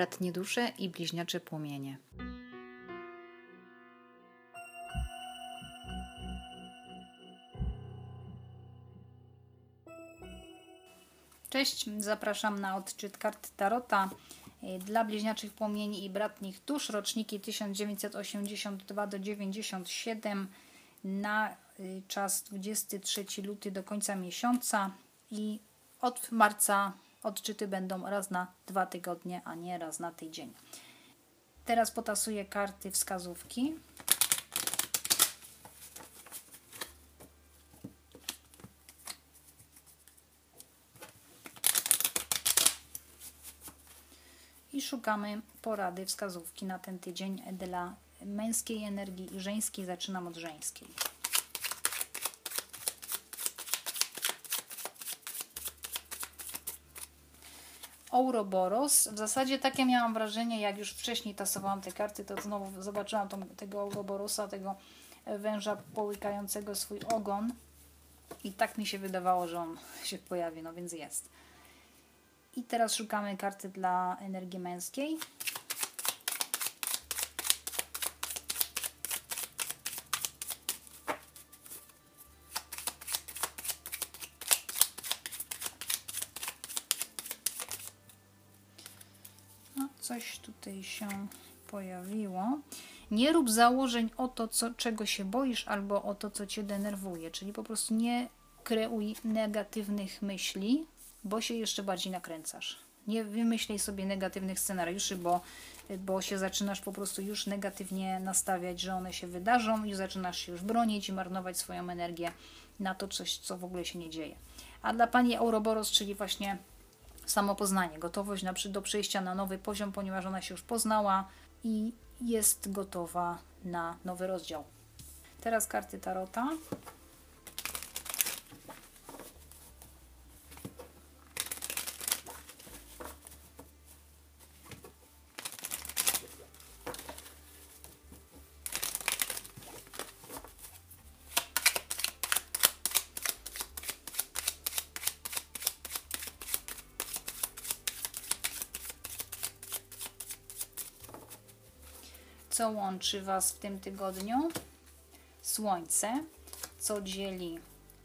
bratnie dusze i bliźniacze płomienie. Cześć, zapraszam na odczyt kart Tarota dla bliźniaczych płomieni i bratnich dusz, roczniki 1982 do 97 na y, czas 23 luty do końca miesiąca i od marca odczyty będą raz na dwa tygodnie, a nie raz na tydzień. Teraz potasuję karty wskazówki. I szukamy porady, wskazówki na ten tydzień dla męskiej energii i żeńskiej. Zaczynam od żeńskiej. Ouroboros. W zasadzie takie miałam wrażenie, jak już wcześniej tasowałam te karty, to znowu zobaczyłam tą, tego Ouroborosa, tego węża połykającego swój ogon. I tak mi się wydawało, że on się pojawi, no więc jest. I teraz szukamy karty dla energii męskiej. No, coś tutaj się pojawiło. Nie rób założeń o to, co, czego się boisz, albo o to, co cię denerwuje. Czyli po prostu nie kreuj negatywnych myśli, bo się jeszcze bardziej nakręcasz. Nie wymyślej sobie negatywnych scenariuszy, bo, bo się zaczynasz po prostu już negatywnie nastawiać, że one się wydarzą i zaczynasz się już bronić i marnować swoją energię na to coś, co w ogóle się nie dzieje. A dla Pani Ouroboros, czyli właśnie samopoznanie, gotowość na, do przejścia na nowy poziom, ponieważ ona się już poznała i jest gotowa na nowy rozdział. Teraz karty Tarota. Co łączy Was w tym tygodniu? Słońce, co dzieli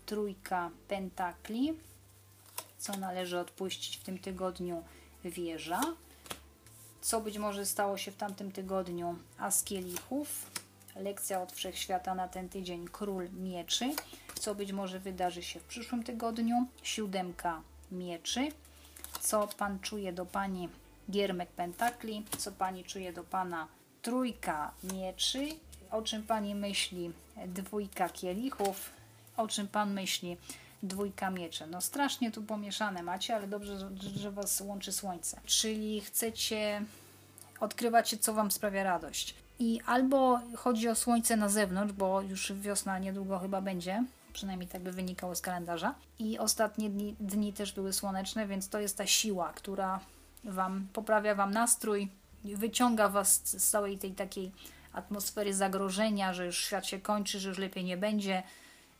trójka pentakli, co należy odpuścić w tym tygodniu? Wieża, co być może stało się w tamtym tygodniu? As kielichów, lekcja od wszechświata na ten tydzień król mieczy, co być może wydarzy się w przyszłym tygodniu, siódemka mieczy, co Pan czuje do Pani giermek pentakli, co Pani czuje do Pana trójka mieczy, o czym Pani myśli dwójka kielichów, o czym Pan myśli dwójka mieczy. No strasznie tu pomieszane macie, ale dobrze, że Was łączy słońce. Czyli chcecie odkrywać, co Wam sprawia radość. I albo chodzi o słońce na zewnątrz, bo już wiosna niedługo chyba będzie, przynajmniej tak by wynikało z kalendarza. I ostatnie dni, dni też były słoneczne, więc to jest ta siła, która Wam poprawia Wam nastrój, wyciąga Was z całej tej takiej atmosfery zagrożenia, że już świat się kończy, że już lepiej nie będzie.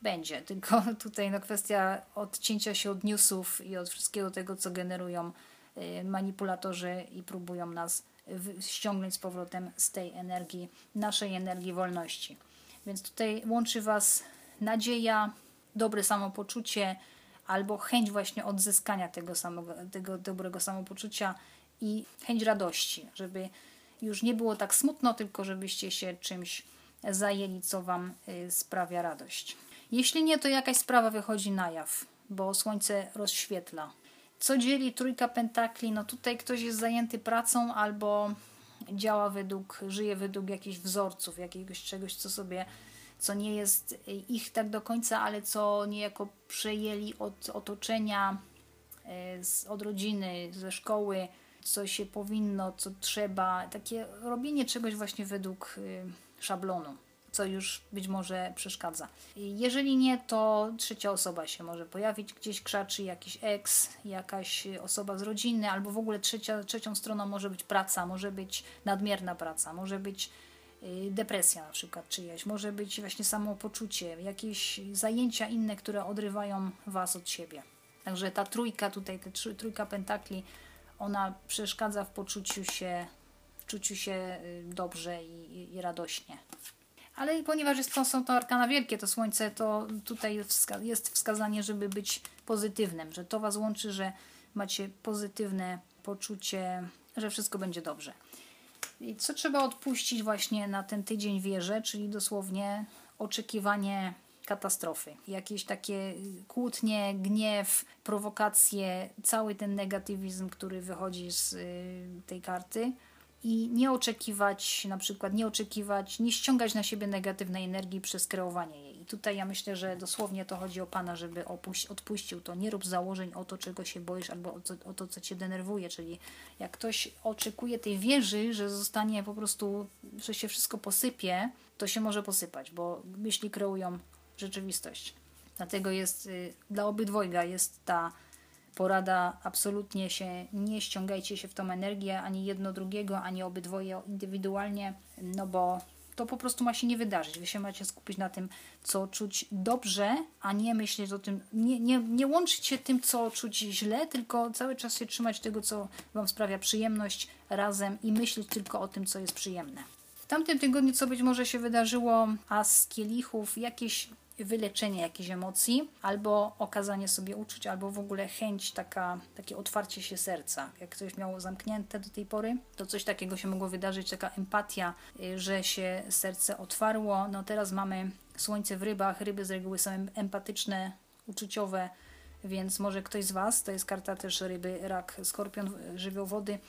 Będzie, tylko tutaj no, kwestia odcięcia się od newsów i od wszystkiego tego, co generują y, manipulatorzy i próbują nas ściągnąć z powrotem z tej energii, naszej energii wolności. Więc tutaj łączy Was nadzieja, dobre samopoczucie albo chęć właśnie odzyskania tego, samego, tego dobrego samopoczucia, i chęć radości, żeby już nie było tak smutno, tylko żebyście się czymś zajęli, co Wam y, sprawia radość. Jeśli nie, to jakaś sprawa wychodzi na jaw, bo słońce rozświetla. Co dzieli trójka pentakli? No tutaj ktoś jest zajęty pracą albo działa według, żyje według jakichś wzorców, jakiegoś czegoś, co sobie, co nie jest ich tak do końca, ale co niejako przejęli od otoczenia, y, od rodziny, ze szkoły, co się powinno, co trzeba, takie robienie czegoś właśnie według y, szablonu, co już być może przeszkadza. Jeżeli nie, to trzecia osoba się może pojawić, gdzieś krzaczy jakiś ex, jakaś osoba z rodziny, albo w ogóle trzecia, trzecią stroną może być praca, może być nadmierna praca, może być y, depresja na przykład czyjaś, może być właśnie samopoczucie, jakieś zajęcia inne, które odrywają Was od siebie. Także ta trójka tutaj, ta trójka pentakli ona przeszkadza w poczuciu się, w czuciu się y, dobrze i, i, i radośnie. Ale ponieważ jest to, są to arkana wielkie, to słońce, to tutaj wska jest wskazanie, żeby być pozytywnym, że to Was łączy, że macie pozytywne poczucie, że wszystko będzie dobrze. I co trzeba odpuścić właśnie na ten tydzień wierzę, czyli dosłownie oczekiwanie katastrofy. Jakieś takie kłótnie, gniew, prowokacje, cały ten negatywizm, który wychodzi z y, tej karty i nie oczekiwać, na przykład nie oczekiwać, nie ściągać na siebie negatywnej energii przez kreowanie jej. I tutaj ja myślę, że dosłownie to chodzi o Pana, żeby opuś, odpuścił to. Nie rób założeń o to, czego się boisz, albo o, o to, co Cię denerwuje. Czyli jak ktoś oczekuje tej wieży, że zostanie po prostu, że się wszystko posypie, to się może posypać, bo myśli kreują rzeczywistość. Dlatego jest, y, dla obydwojga jest ta porada absolutnie się nie ściągajcie się w tą energię, ani jedno drugiego, ani obydwoje indywidualnie, no bo to po prostu ma się nie wydarzyć. Wy się macie skupić na tym, co czuć dobrze, a nie myśleć o tym, nie, nie, nie łączyć się tym, co czuć źle, tylko cały czas się trzymać tego, co Wam sprawia przyjemność razem i myśleć tylko o tym, co jest przyjemne. W tamtym tygodniu, co być może się wydarzyło, a z kielichów jakieś wyleczenie jakichś emocji, albo okazanie sobie uczuć, albo w ogóle chęć, taka, takie otwarcie się serca. Jak ktoś miał zamknięte do tej pory, to coś takiego się mogło wydarzyć, taka empatia, y, że się serce otwarło. No teraz mamy słońce w rybach, ryby z reguły są empatyczne, uczuciowe, więc może ktoś z Was, to jest karta też ryby, rak, skorpion, żywioł wody,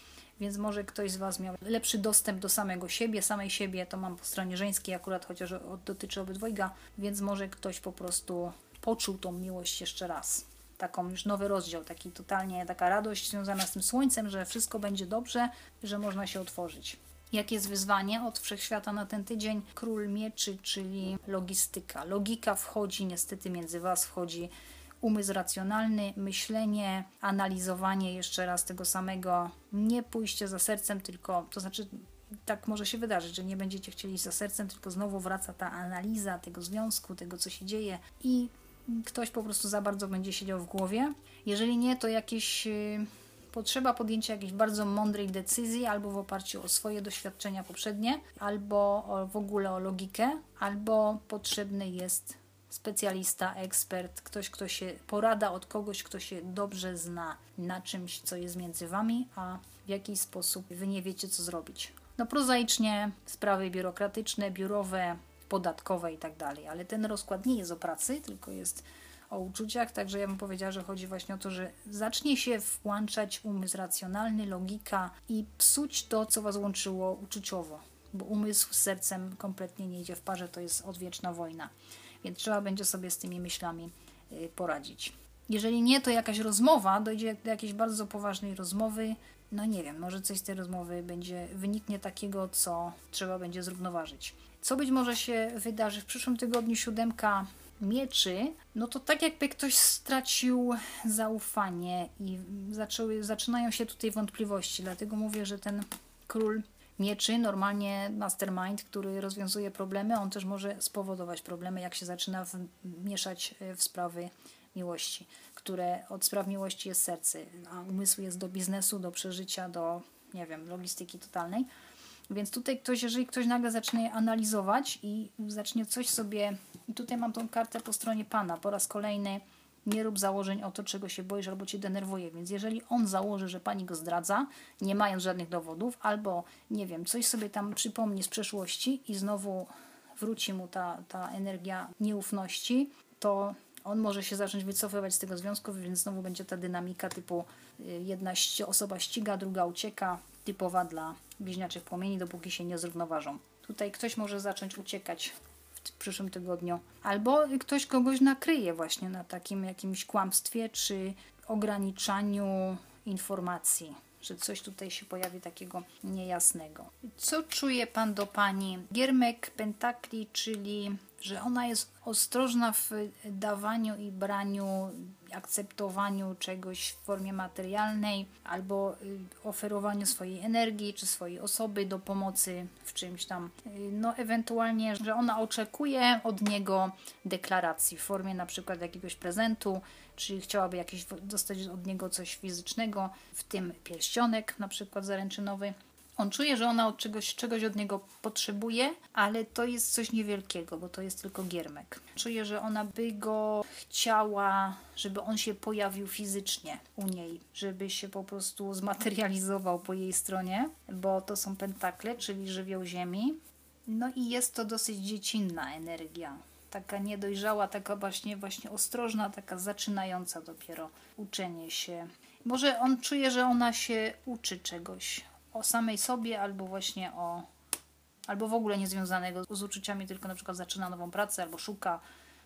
więc może ktoś z Was miał lepszy dostęp do samego siebie, samej siebie, to mam po stronie żeńskiej akurat, chociaż dotyczy obydwojga, więc może ktoś po prostu poczuł tą miłość jeszcze raz. Taką już nowy rozdział, taki totalnie taka radość związana z tym słońcem, że wszystko będzie dobrze, że można się otworzyć. Jakie jest wyzwanie od wszechświata na ten tydzień? Król mieczy, czyli logistyka. Logika wchodzi, niestety między Was wchodzi umysł racjonalny, myślenie, analizowanie jeszcze raz tego samego, nie pójście za sercem, tylko to znaczy tak może się wydarzyć, że nie będziecie chcieli iść za sercem, tylko znowu wraca ta analiza tego związku, tego co się dzieje i ktoś po prostu za bardzo będzie siedział w głowie. Jeżeli nie, to jakieś y, potrzeba podjęcia jakiejś bardzo mądrej decyzji, albo w oparciu o swoje doświadczenia poprzednie, albo w ogóle o logikę, albo potrzebny jest specjalista, ekspert, ktoś, kto się porada od kogoś, kto się dobrze zna na czymś, co jest między wami, a w jaki sposób wy nie wiecie, co zrobić. No prozaicznie sprawy biurokratyczne, biurowe, podatkowe i tak dalej, ale ten rozkład nie jest o pracy, tylko jest o uczuciach, także ja bym powiedziała, że chodzi właśnie o to, że zacznie się włączać umysł racjonalny, logika i psuć to, co was łączyło uczuciowo, bo umysł z sercem kompletnie nie idzie w parze, to jest odwieczna wojna więc trzeba będzie sobie z tymi myślami y, poradzić. Jeżeli nie, to jakaś rozmowa, dojdzie do jakiejś bardzo poważnej rozmowy, no nie wiem, może coś z tej rozmowy będzie, wyniknie takiego, co trzeba będzie zrównoważyć. Co być może się wydarzy w przyszłym tygodniu, siódemka mieczy, no to tak jakby ktoś stracił zaufanie i zaczęły, zaczynają się tutaj wątpliwości, dlatego mówię, że ten król mieczy, normalnie mastermind, który rozwiązuje problemy, on też może spowodować problemy, jak się zaczyna mieszać e, w sprawy miłości, które od spraw miłości jest serce, a umysł jest do biznesu, do przeżycia, do, nie wiem, logistyki totalnej. Więc tutaj ktoś, jeżeli ktoś nagle zacznie analizować i zacznie coś sobie, tutaj mam tą kartę po stronie Pana, po raz kolejny nie rób założeń o to, czego się boisz albo cię denerwuje. Więc jeżeli on założy, że pani go zdradza, nie mając żadnych dowodów, albo nie wiem, coś sobie tam przypomni z przeszłości i znowu wróci mu ta, ta energia nieufności, to on może się zacząć wycofywać z tego związku, więc znowu będzie ta dynamika typu y, jedna osoba ściga, druga ucieka, typowa dla bliźniaczych płomieni, dopóki się nie zrównoważą. Tutaj ktoś może zacząć uciekać w przyszłym tygodniu. Albo ktoś kogoś nakryje właśnie na takim jakimś kłamstwie czy ograniczaniu informacji, że coś tutaj się pojawi takiego niejasnego. Co czuje Pan do Pani? Giermek Pentakli, czyli że ona jest ostrożna w dawaniu i braniu, akceptowaniu czegoś w formie materialnej albo y, oferowaniu swojej energii czy swojej osoby do pomocy w czymś tam. Y, no, ewentualnie, że ona oczekuje od niego deklaracji w formie na przykład jakiegoś prezentu, czy chciałaby jakieś dostać od niego coś fizycznego, w tym pierścionek na przykład zaręczynowy on czuje, że ona od czegoś, czegoś od niego potrzebuje, ale to jest coś niewielkiego, bo to jest tylko giermek. Czuje, że ona by go chciała, żeby on się pojawił fizycznie u niej, żeby się po prostu zmaterializował po jej stronie, bo to są pentakle, czyli żywioł ziemi. No i jest to dosyć dziecinna energia. Taka niedojrzała, taka właśnie, właśnie ostrożna, taka zaczynająca dopiero uczenie się. Może on czuje, że ona się uczy czegoś o samej sobie, albo właśnie o. albo w ogóle niezwiązanego z uczuciami, tylko na przykład zaczyna nową pracę, albo szuka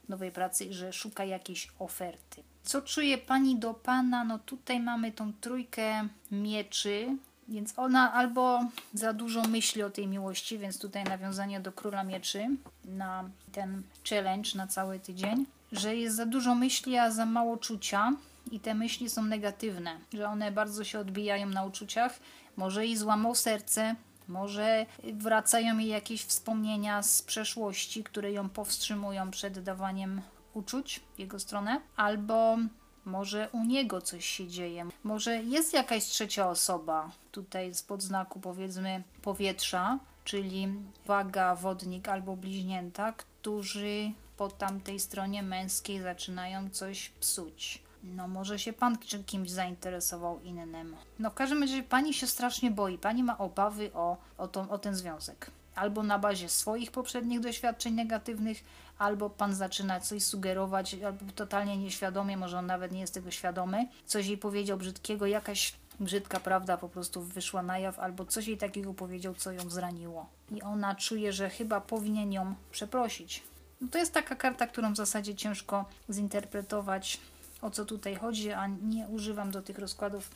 nowej pracy że szuka jakiejś oferty. Co czuje pani do pana? No tutaj mamy tą trójkę mieczy, więc ona albo za dużo myśli o tej miłości, więc tutaj nawiązanie do króla mieczy na ten challenge na cały tydzień, że jest za dużo myśli, a za mało czucia i te myśli są negatywne, że one bardzo się odbijają na uczuciach może jej złamał serce, może wracają jej jakieś wspomnienia z przeszłości, które ją powstrzymują przed dawaniem uczuć w jego stronę, albo może u niego coś się dzieje. Może jest jakaś trzecia osoba tutaj z podznaku powiedzmy powietrza, czyli waga, wodnik albo bliźnięta, którzy po tamtej stronie męskiej zaczynają coś psuć. No może się pan kimś zainteresował innym. No w każdym razie pani się strasznie boi. Pani ma obawy o, o, o ten związek. Albo na bazie swoich poprzednich doświadczeń negatywnych, albo pan zaczyna coś sugerować, albo totalnie nieświadomie, może on nawet nie jest tego świadomy. Coś jej powiedział brzydkiego, jakaś brzydka prawda po prostu wyszła na jaw, albo coś jej takiego powiedział, co ją zraniło. I ona czuje, że chyba powinien ją przeprosić. No to jest taka karta, którą w zasadzie ciężko zinterpretować o co tutaj chodzi, a nie używam do tych rozkładów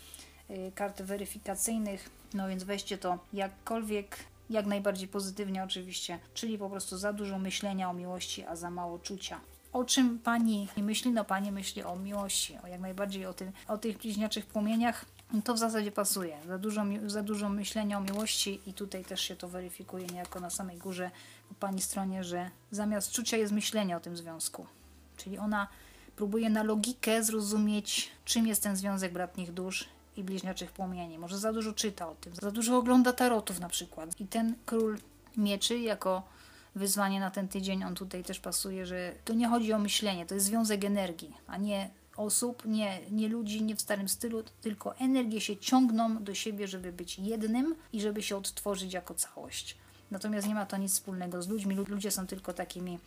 y, kart weryfikacyjnych, no więc weźcie to jakkolwiek, jak najbardziej pozytywnie oczywiście, czyli po prostu za dużo myślenia o miłości, a za mało czucia. O czym pani myśli? No pani myśli o miłości, o jak najbardziej o, tym, o tych bliźniaczych płomieniach. To w zasadzie pasuje. Za dużo, za dużo myślenia o miłości i tutaj też się to weryfikuje niejako na samej górze po pani stronie, że zamiast czucia jest myślenie o tym związku. Czyli ona próbuje na logikę zrozumieć, czym jest ten związek bratnich dusz i bliźniaczych płomieni. Może za dużo czyta o tym, za dużo ogląda tarotów na przykład. I ten król mieczy jako wyzwanie na ten tydzień, on tutaj też pasuje, że to nie chodzi o myślenie, to jest związek energii, a nie osób, nie, nie ludzi, nie w starym stylu, tylko energie się ciągną do siebie, żeby być jednym i żeby się odtworzyć jako całość. Natomiast nie ma to nic wspólnego z ludźmi. Ludzie są tylko takimi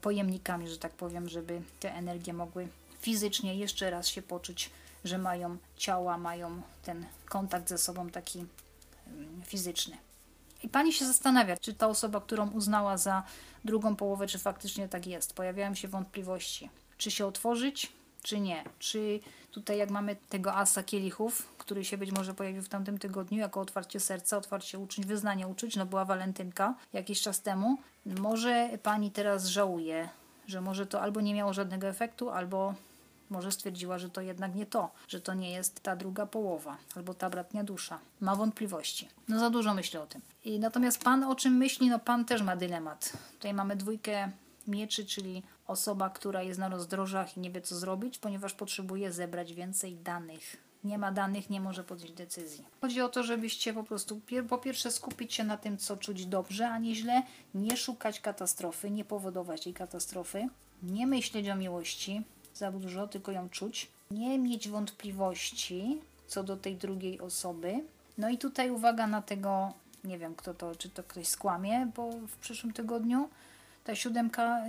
pojemnikami, że tak powiem, żeby te energie mogły fizycznie jeszcze raz się poczuć, że mają ciała, mają ten kontakt ze sobą taki mm, fizyczny. I pani się zastanawia, czy ta osoba, którą uznała za drugą połowę, czy faktycznie tak jest. Pojawiają się wątpliwości, czy się otworzyć, czy nie. Czy tutaj, jak mamy tego asa kielichów, który się być może pojawił w tamtym tygodniu, jako otwarcie serca, otwarcie uczuć, wyznanie uczuć, no była walentynka jakiś czas temu, może pani teraz żałuje, że może to albo nie miało żadnego efektu, albo może stwierdziła, że to jednak nie to, że to nie jest ta druga połowa, albo ta bratnia dusza. Ma wątpliwości. No za dużo myślę o tym. I natomiast pan o czym myśli? No pan też ma dylemat. Tutaj mamy dwójkę mieczy, czyli osoba, która jest na rozdrożach i nie wie co zrobić, ponieważ potrzebuje zebrać więcej danych. Nie ma danych, nie może podjąć decyzji. Chodzi o to, żebyście po prostu po pierwsze skupić się na tym, co czuć dobrze, a nie źle, nie szukać katastrofy, nie powodować jej katastrofy, nie myśleć o miłości za dużo, tylko ją czuć, nie mieć wątpliwości co do tej drugiej osoby. No i tutaj uwaga na tego, nie wiem kto to, czy to ktoś skłamie, bo w przyszłym tygodniu ta siódemka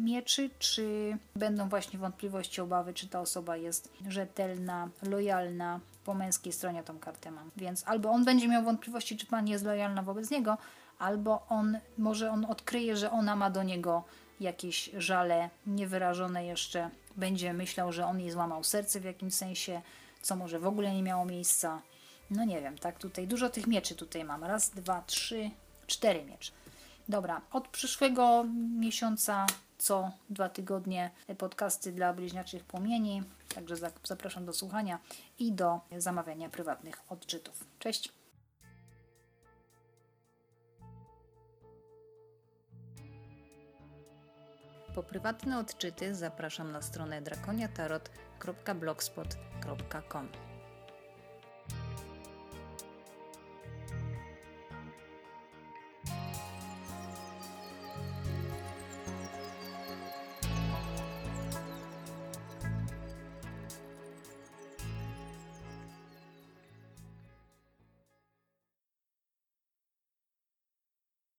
mieczy, czy będą właśnie wątpliwości, obawy, czy ta osoba jest rzetelna, lojalna. Po męskiej stronie tą kartę mam. Więc albo on będzie miał wątpliwości, czy pani jest lojalna wobec niego, albo on, może on odkryje, że ona ma do niego jakieś żale niewyrażone jeszcze. Będzie myślał, że on jej złamał serce w jakimś sensie, co może w ogóle nie miało miejsca. No nie wiem, tak, tutaj dużo tych mieczy tutaj mam. Raz, dwa, trzy, cztery miecze. Dobra, od przyszłego miesiąca co dwa tygodnie podcasty dla bliźniaczych płomieni. Także zapraszam do słuchania i do zamawiania prywatnych odczytów. Cześć! Po prywatne odczyty zapraszam na stronę drakoniatarot.blogspot.com.